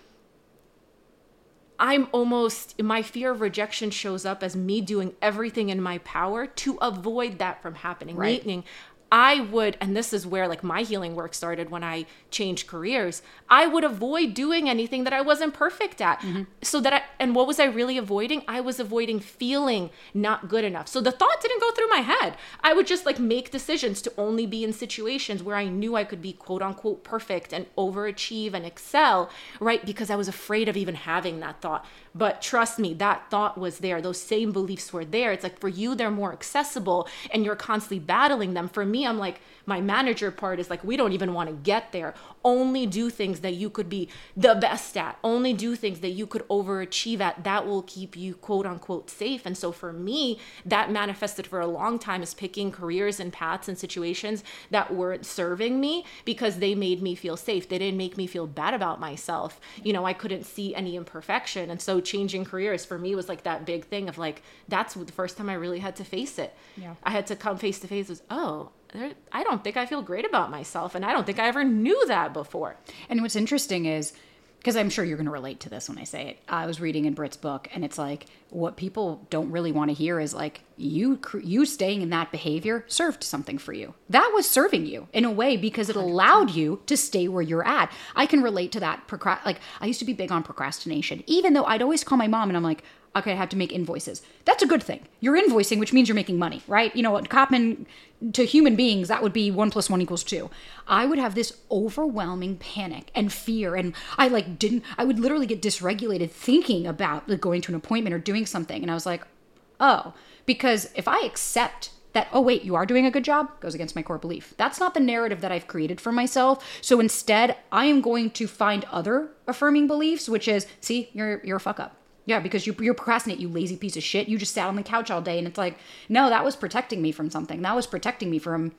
I'm almost, my fear of rejection shows up as me doing everything in my power to avoid that from happening. Right. Meaning, I would, and this is where like my healing work started when I changed careers. I would avoid doing anything that I wasn't perfect at. Mm-hmm. So that I, and what was I really avoiding? I was avoiding feeling not good enough. So the thought didn't go through my head. I would just like make decisions to only be in situations where I knew I could be quote unquote perfect and overachieve and excel, right? Because I was afraid of even having that thought. But trust me, that thought was there. Those same beliefs were there. It's like for you, they're more accessible and you're constantly battling them. For me, I'm like, my manager part is like, we don't even want to get there. Only do things that you could be the best at, only do things that you could overachieve at. That will keep you quote unquote safe. And so for me, that manifested for a long time as picking careers and paths and situations that weren't serving me because they made me feel safe. They didn't make me feel bad about myself. You know, I couldn't see any imperfection. And so changing careers for me was like that big thing of like, that's the first time I really had to face it. Yeah. I had to come face to face with, oh, I don't think I feel great about myself. And I don't think I ever knew that before. And what's interesting is because I'm sure you're going to relate to this when I say it. I was reading in Britt's book, and it's like what people don't really want to hear is like you you staying in that behavior served something for you. That was serving you in a way because it allowed you to stay where you're at. I can relate to that. Like I used to be big on procrastination, even though I'd always call my mom and I'm like, okay, I have to make invoices. That's a good thing. You're invoicing, which means you're making money, right? You know, what Kapman to human beings, that would be one plus one equals two. I would have this overwhelming panic and fear. And I like didn't, I would literally get dysregulated thinking about like going to an appointment or doing something. And I was like, oh, because if I accept that, oh, wait, you are doing a good job, goes against my core belief. That's not the narrative that I've created for myself. So instead, I am going to find other affirming beliefs, which is, see, you're, you're a fuck up yeah, because you you procrastinate, you lazy piece of shit. You just sat on the couch all day, and it's like, no, that was protecting me from something. That was protecting me from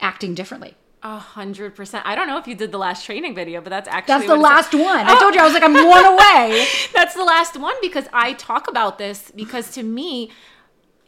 acting differently. A hundred percent. I don't know if you did the last training video, but that's actually that's the last it's- one. I oh. told you I was like, I'm one away. that's the last one because I talk about this because to me,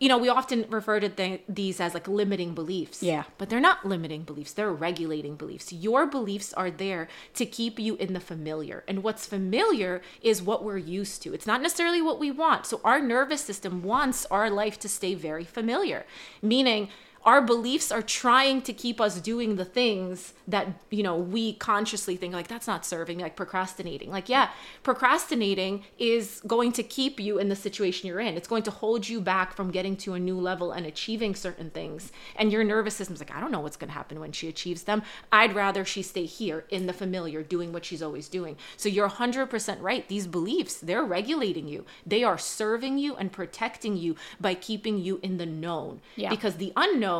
you know, we often refer to th- these as like limiting beliefs. Yeah. But they're not limiting beliefs, they're regulating beliefs. Your beliefs are there to keep you in the familiar. And what's familiar is what we're used to. It's not necessarily what we want. So our nervous system wants our life to stay very familiar, meaning our beliefs are trying to keep us doing the things that you know we consciously think like that's not serving like procrastinating. Like yeah procrastinating is going to keep you in the situation you're in. It's going to hold you back from getting to a new level and achieving certain things. And your nervous system's like i don't know what's going to happen when she achieves them. I'd rather she stay here in the familiar doing what she's always doing. So you're 100% right. These beliefs they're regulating you. They are serving you and protecting you by keeping you in the known. Yeah. because the unknown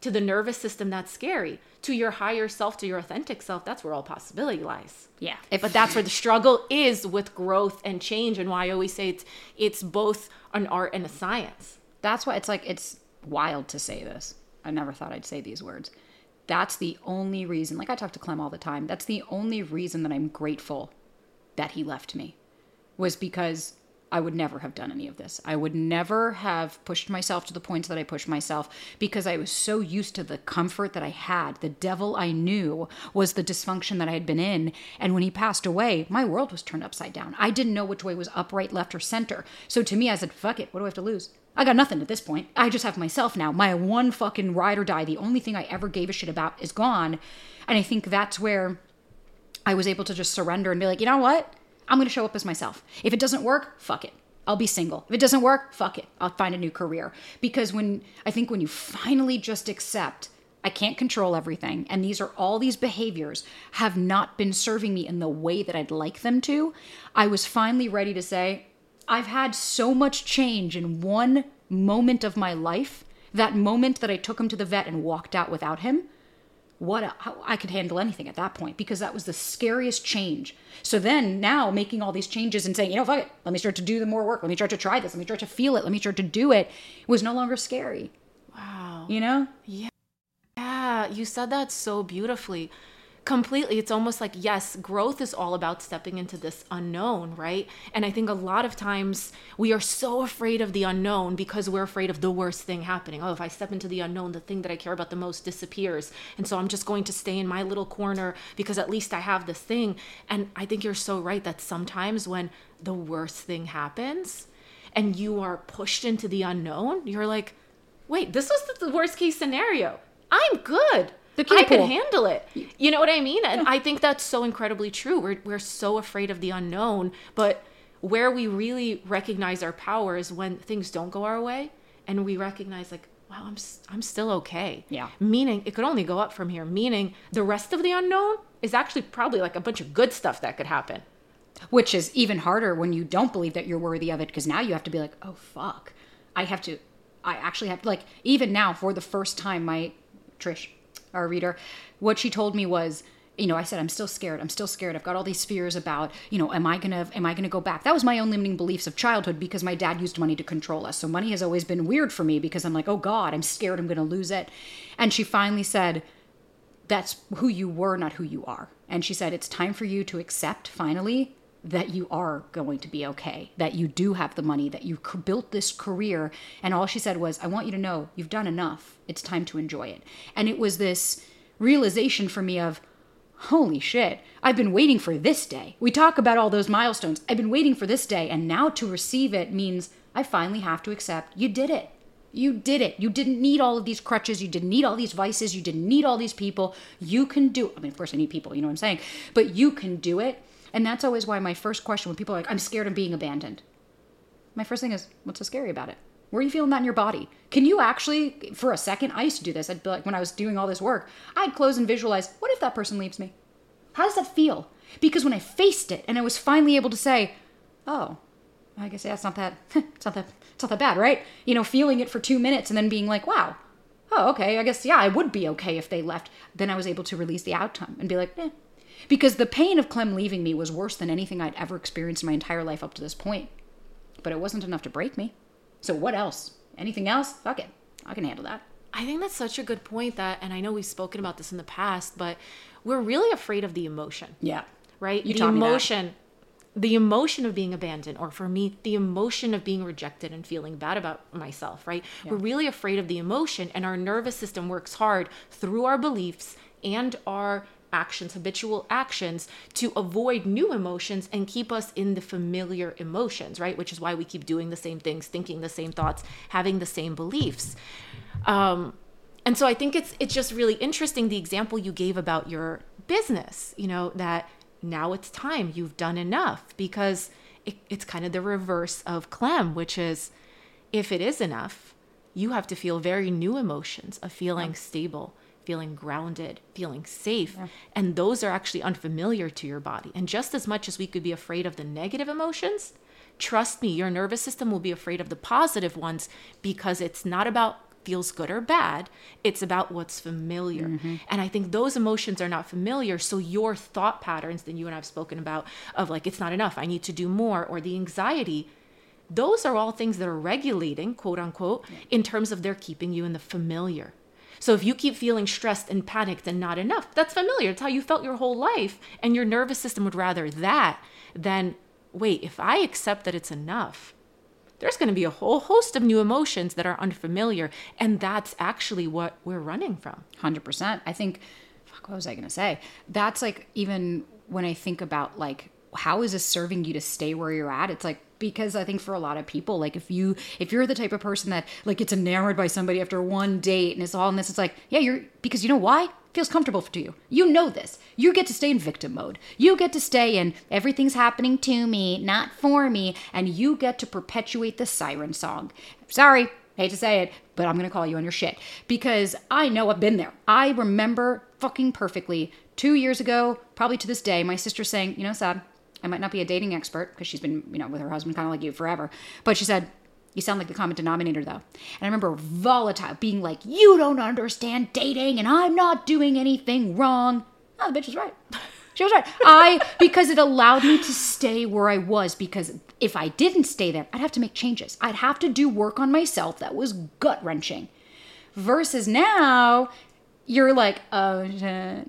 to the nervous system that's scary to your higher self to your authentic self that's where all possibility lies Yeah. but that's where the struggle is with growth and change and why i always say it's it's both an art and a science That's why it's like it's wild to say this. I never thought I'd say these words. That's the only reason. Like I talk to Clem all the time. That's the only reason that I'm grateful that he left me was because I would never have done any of this. I would never have pushed myself to the points that I pushed myself because I was so used to the comfort that I had. The devil I knew was the dysfunction that I had been in. And when he passed away, my world was turned upside down. I didn't know which way was up, right, left, or center. So to me, I said, fuck it. What do I have to lose? I got nothing at this point. I just have myself now. My one fucking ride or die, the only thing I ever gave a shit about is gone. And I think that's where I was able to just surrender and be like, you know what? I'm going to show up as myself. If it doesn't work, fuck it. I'll be single. If it doesn't work, fuck it. I'll find a new career. Because when I think when you finally just accept, I can't control everything, and these are all these behaviors have not been serving me in the way that I'd like them to, I was finally ready to say, I've had so much change in one moment of my life. That moment that I took him to the vet and walked out without him, what how, I could handle anything at that point because that was the scariest change. So then now making all these changes and saying, you know, fuck it, let me start to do the more work. Let me start to try this. Let me start to feel it. Let me start to do it was no longer scary. wow You know? Yeah. Yeah, you said that so beautifully. Completely. It's almost like, yes, growth is all about stepping into this unknown, right? And I think a lot of times we are so afraid of the unknown because we're afraid of the worst thing happening. Oh, if I step into the unknown, the thing that I care about the most disappears. And so I'm just going to stay in my little corner because at least I have this thing. And I think you're so right that sometimes when the worst thing happens and you are pushed into the unknown, you're like, wait, this was the worst case scenario. I'm good. The I can pool. handle it. You know what I mean? And I think that's so incredibly true. We're we're so afraid of the unknown, but where we really recognize our power is when things don't go our way and we recognize like wow i'm i'm still okay Yeah. meaning it could only go up from here meaning the rest of the unknown is actually probably like a bunch of good stuff that could happen Which is even harder when you don't believe that you're worthy of it because now you have to be like, oh, fuck. I have to, I actually have to, like, even now for the first time, my Trish, our reader, what she told me was, you know, I said, I'm still scared. I'm still scared. I've got all these fears about, you know, am I gonna am I gonna go back? That was my own limiting beliefs of childhood because my dad used money to control us. So money has always been weird for me because I'm like, oh God, I'm scared I'm gonna lose it. And she finally said, That's who you were, not who you are. And she said, It's time for you to accept finally that you are going to be okay, that you do have the money, that you built this career. And all she said was, I want you to know you've done enough. It's time to enjoy it. And it was this realization for me of, holy shit, I've been waiting for this day. We talk about all those milestones. I've been waiting for this day. And now to receive it means I finally have to accept you did it. You did it. You didn't need all of these crutches. You didn't need all these vices. You didn't need all these people. You can do I mean, of course, I need people, you know what I'm saying? But you can do it. And that's always why my first question when people are like, I'm scared of being abandoned. My first thing is, what's so scary about it? Where are you feeling that in your body? Can you actually, for a second, I used to do this. I'd be like, when I was doing all this work, I'd close and visualize, what if that person leaves me? How does that feel? Because when I faced it and I was finally able to say, oh, I guess yeah, it's not that, it's not that, it's not that bad, right? You know, feeling it for two minutes and then being like, wow, oh, okay, I guess, yeah, I would be okay if they left. Then I was able to release the outcome and be like, eh. Because the pain of Clem leaving me was worse than anything I'd ever experienced in my entire life up to this point. But it wasn't enough to break me. So what else? Anything else? Fuck it. I can handle that. I think that's such a good point that, and I know we've spoken about this in the past, but we're really afraid of the emotion, Yeah. right? You the taught me that. emotion, the emotion of being abandoned, or for me, the emotion of being rejected and feeling bad about myself, right? We're really afraid of the emotion, and our nervous system works hard through our beliefs and our actions, habitual actions, to avoid new emotions and keep us in the familiar emotions, right? Which is why we keep doing the same things, thinking the same thoughts, having the same beliefs. Um, and so I think it's it's just really interesting the example you gave about your business, you know, that now it's time, you've done enough because it, it's kind of the reverse of Clem, which is if it is enough, you have to feel very new emotions of feeling stable, feeling grounded, feeling safe. And those are actually unfamiliar to your body. And just as much as we could be afraid of the negative emotions, trust me, your nervous system will be afraid of the positive ones because it's not about feels good or bad. It's about what's familiar. Mm-hmm. And I think those emotions are not familiar. So your thought patterns that you and I've spoken about of like, it's not enough, I need to do more, or the anxiety, those are all things that are regulating, quote unquote, in terms of they're keeping you in the familiar. So if you keep feeling stressed and panicked and not enough, that's familiar. It's how you felt your whole life. And your nervous system would rather that than, wait, if I accept that it's enough, there's going to be a whole host of new emotions that are unfamiliar. And that's actually what we're running from. Hundred percent. I think. Fuck. What was I gonna say? That's like even when I think about like how is this serving you to stay where you're at? It's like because I think for a lot of people, like if you if you're the type of person that like gets enamored by somebody after one date and it's all in this, it's like yeah, you're because you know why feels comfortable to you. You know this. You get to stay in victim mode. You get to stay in everything's happening to me, not for me, and you get to perpetuate the siren song. Sorry, hate to say it, but I'm gonna call you on your shit because I know I've been there. I remember fucking perfectly two years ago, probably to this day, my sister saying, you know, Sad, I might not be a dating expert because she's been, you know, with her husband kind of like you forever, but she said, you sound like the common denominator though. And I remember volatile being like, you don't understand dating and I'm not doing anything wrong. Oh, the bitch was right. She was right. I because it allowed me to stay where I was because if I didn't stay there, I'd have to make changes. I'd have to do work on myself that was gut wrenching. Versus now, you're like, oh shit.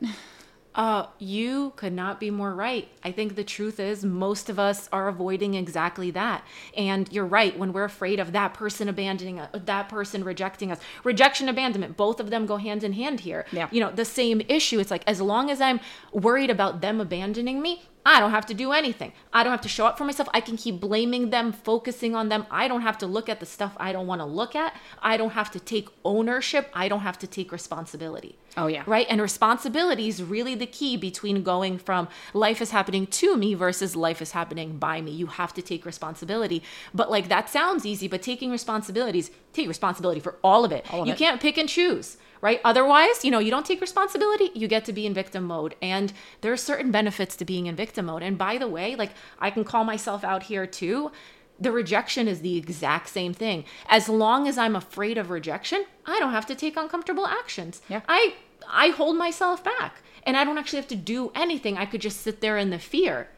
Uh, you could not be more right. I think the truth is most of us are avoiding exactly that. And you're right, when we're afraid of that person abandoning us, that person rejecting us, rejection, abandonment, both of them go hand in hand here. Yeah. You know, the same issue. It's like, as long as I'm worried about them abandoning me, I don't have to do anything. I don't have to show up for myself. I can keep blaming them, focusing on them. I don't have to look at the stuff I don't want to look at. I don't have to take ownership. I don't have to take responsibility. Oh, yeah. Right? And responsibility is really the key between going from life is happening to me versus life is happening by me. You have to take responsibility. But like that sounds easy, but taking responsibilities, take responsibility for all of it. of you it. can't pick and choose right? Otherwise, you know, you don't take responsibility, you get to be in victim mode. And there are certain benefits to being in victim mode. And by the way, like I can call myself out here too. the rejection is the exact same thing. As long as I'm afraid of rejection, I don't have to take uncomfortable actions. Yeah. I I hold myself back and I don't actually have to do anything. I could just sit there in the fear.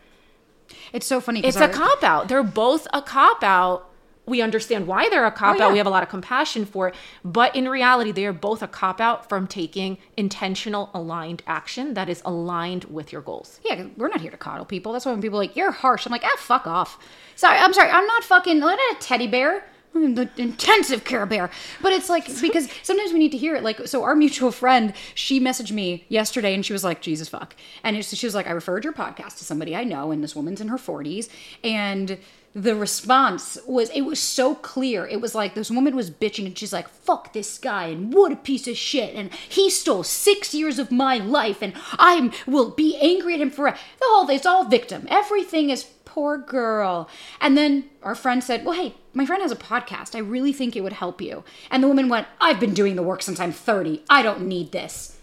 It's so funny. It's a cop out. They're both a cop out. We understand why they're a cop Oh, yeah. out. We have a lot of compassion for it. But in reality, they are both a cop out from taking intentional, aligned action that is aligned with your goals. Yeah, we're not here to coddle people. That's why when people are like, you're harsh. I'm like, ah, fuck off. Sorry, I'm sorry. I'm not fucking, not a teddy bear. I'm the intensive care bear. But it's like, because sometimes we need to hear it. Like, so our mutual friend, she messaged me yesterday and she was like, Jesus fuck. And she was like, I referred your podcast to somebody I know, and this woman's in her 40s. And the response was it was so clear. It was like this woman was bitching and she's like fuck this guy and what a piece of shit and he stole six years of my life and i will be angry at him forever the whole it's all victim. Everything is poor girl. And then our friend said well hey my friend has a podcast. I really think it would help you. And the woman went i've been doing the work since i'm 30 i don't need this.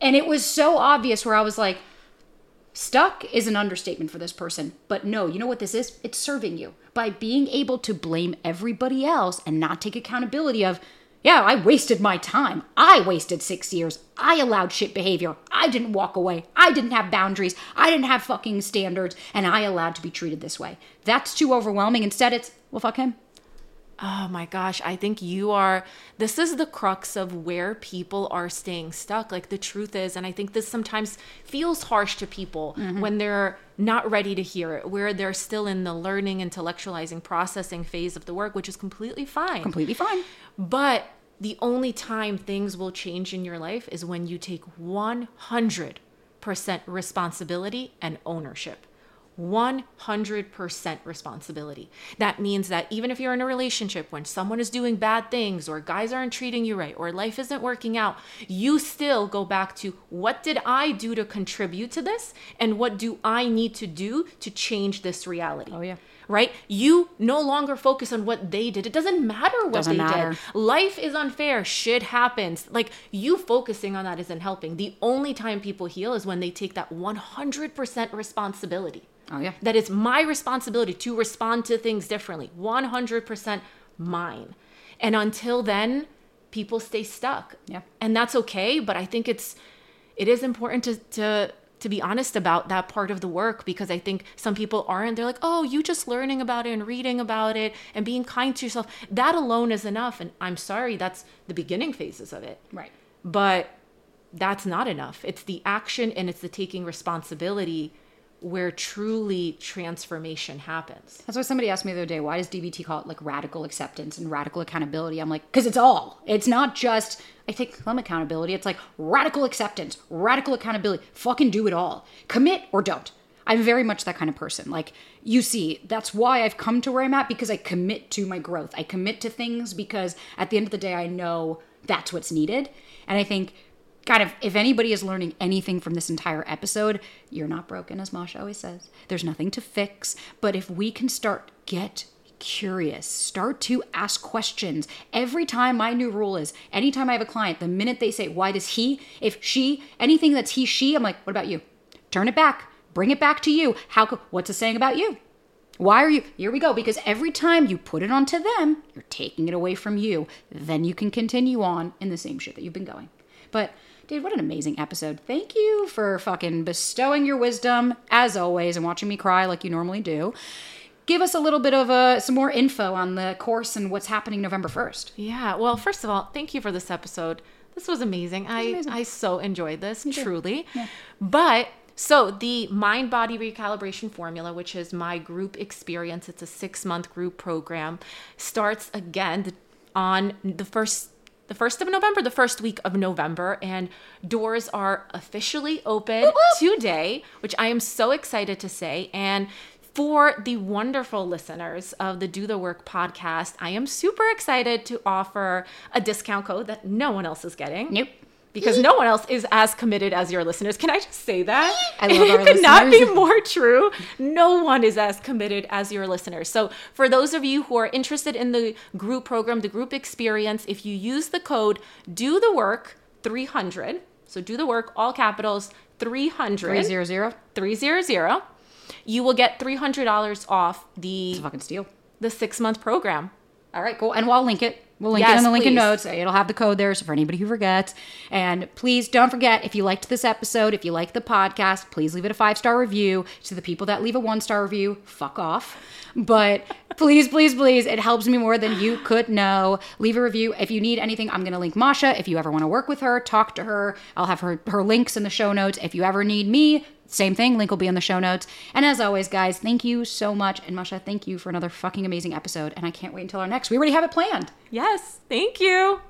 And it was so obvious where i was like Stuck is an understatement for this person. But no, you know what this is? It's serving you. By being able to blame everybody else and not take accountability of, yeah, I wasted my time. I wasted six years. I allowed shit behavior. I didn't walk away. I didn't have boundaries. I didn't have fucking standards. And I allowed to be treated this way. That's too overwhelming. Instead, it's, well, fuck him. Oh my gosh, I think you are. This is the crux of where people are staying stuck. Like the truth is, and I think this sometimes feels harsh to people mm-hmm. when they're not ready to hear it, where they're still in the learning, intellectualizing, processing phase of the work, which is completely fine. Completely fine. But the only time things will change in your life is when you take 100% responsibility and ownership. 100% responsibility. That means that even if you're in a relationship when someone is doing bad things or guys aren't treating you right or life isn't working out, you still go back to what did I do to contribute to this and what do I need to do to change this reality? Oh, yeah. Right? You no longer focus on what they did. It doesn't matter what Doesn't they matter. did. Life is unfair. Shit happens. Like you focusing on that isn't helping. The only time people heal is when they take that 100% responsibility. Oh, yeah. That it's my responsibility to respond to things differently. 100% mine. And until then, people stay stuck. Yeah. And that's okay, but I think it's it is important to to to be honest about that part of the work because I think some people aren't. They're like, "Oh, you just learning about it and reading about it and being kind to yourself. That alone is enough." And I'm sorry, that's the beginning phases of it Right. but that's not enough. It's the action and it's the taking responsibility where truly transformation happens. That's why somebody asked me the other day, why does DBT call it like radical acceptance and radical accountability? I'm like, because it's all. It's not just, I take some accountability. It's like radical acceptance, radical accountability. Fucking do it all. Commit or don't. I'm very much that kind of person. Like, you see, that's why I've come to where I'm at because I commit to my growth. I commit to things because at the end of the day, I know that's what's needed. And I think God, if, if anybody is learning anything from this entire episode, you're not broken, as Masha always says. There's nothing to fix. But if we can start get curious, start to ask questions. Every time my new rule is anytime I have a client, the minute they say, why does he, if she, anything that's he, she, I'm like, what about you? Turn it back. Bring it back to you. How what's it saying about you? Why are you here we go because every time you put it onto them, you're taking it away from you. Then you can continue on in the same shit that you've been going. But dude, what an amazing episode. Thank you for fucking bestowing your wisdom as always and watching me cry like you normally do. Give us a little bit of uh, some more info on the course and what's happening November 1st. Yeah. Well, first of all, thank you for this episode. This was amazing. I amazing. I so enjoyed this, truly. But so the mind body recalibration formula, which is my group experience, it's a six month group program, starts again on the first the first of November, the first week of November, and doors are officially open today, which I am so excited to say. And for the wonderful listeners of the Do the Work podcast, I am super excited to offer a discount code that no one else is getting. Nope. Because no one else is as committed as your listeners. Can I just say that? I love our it could not be more true. No one is as committed as your listeners. So, for those of you who are interested in the group program, the group experience, if you use the code do the work 300, so do the work, all capitals 300, 300. 300, you will get $300 off the It's a fucking steal. the six month program. All right, cool. And we'll link it. We'll link it Yes, in the link in notes. It'll have the code there. So for anybody who forgets, and please don't forget if you liked this episode, if you like the podcast, please leave it a five star review. To the people that leave a one star review, fuck off. But please, please, please, it helps me more than you could know. Leave a review if you need anything. I'm gonna link Masha. If you ever want to work with her, talk to her. I'll have her her links in the show notes. If you ever need me, same thing. Link will be in the show notes. And as always, guys, thank you so much. And Masha, thank you for another fucking amazing episode. And I can't wait until our next. We already have it planned. Yes. Thank you.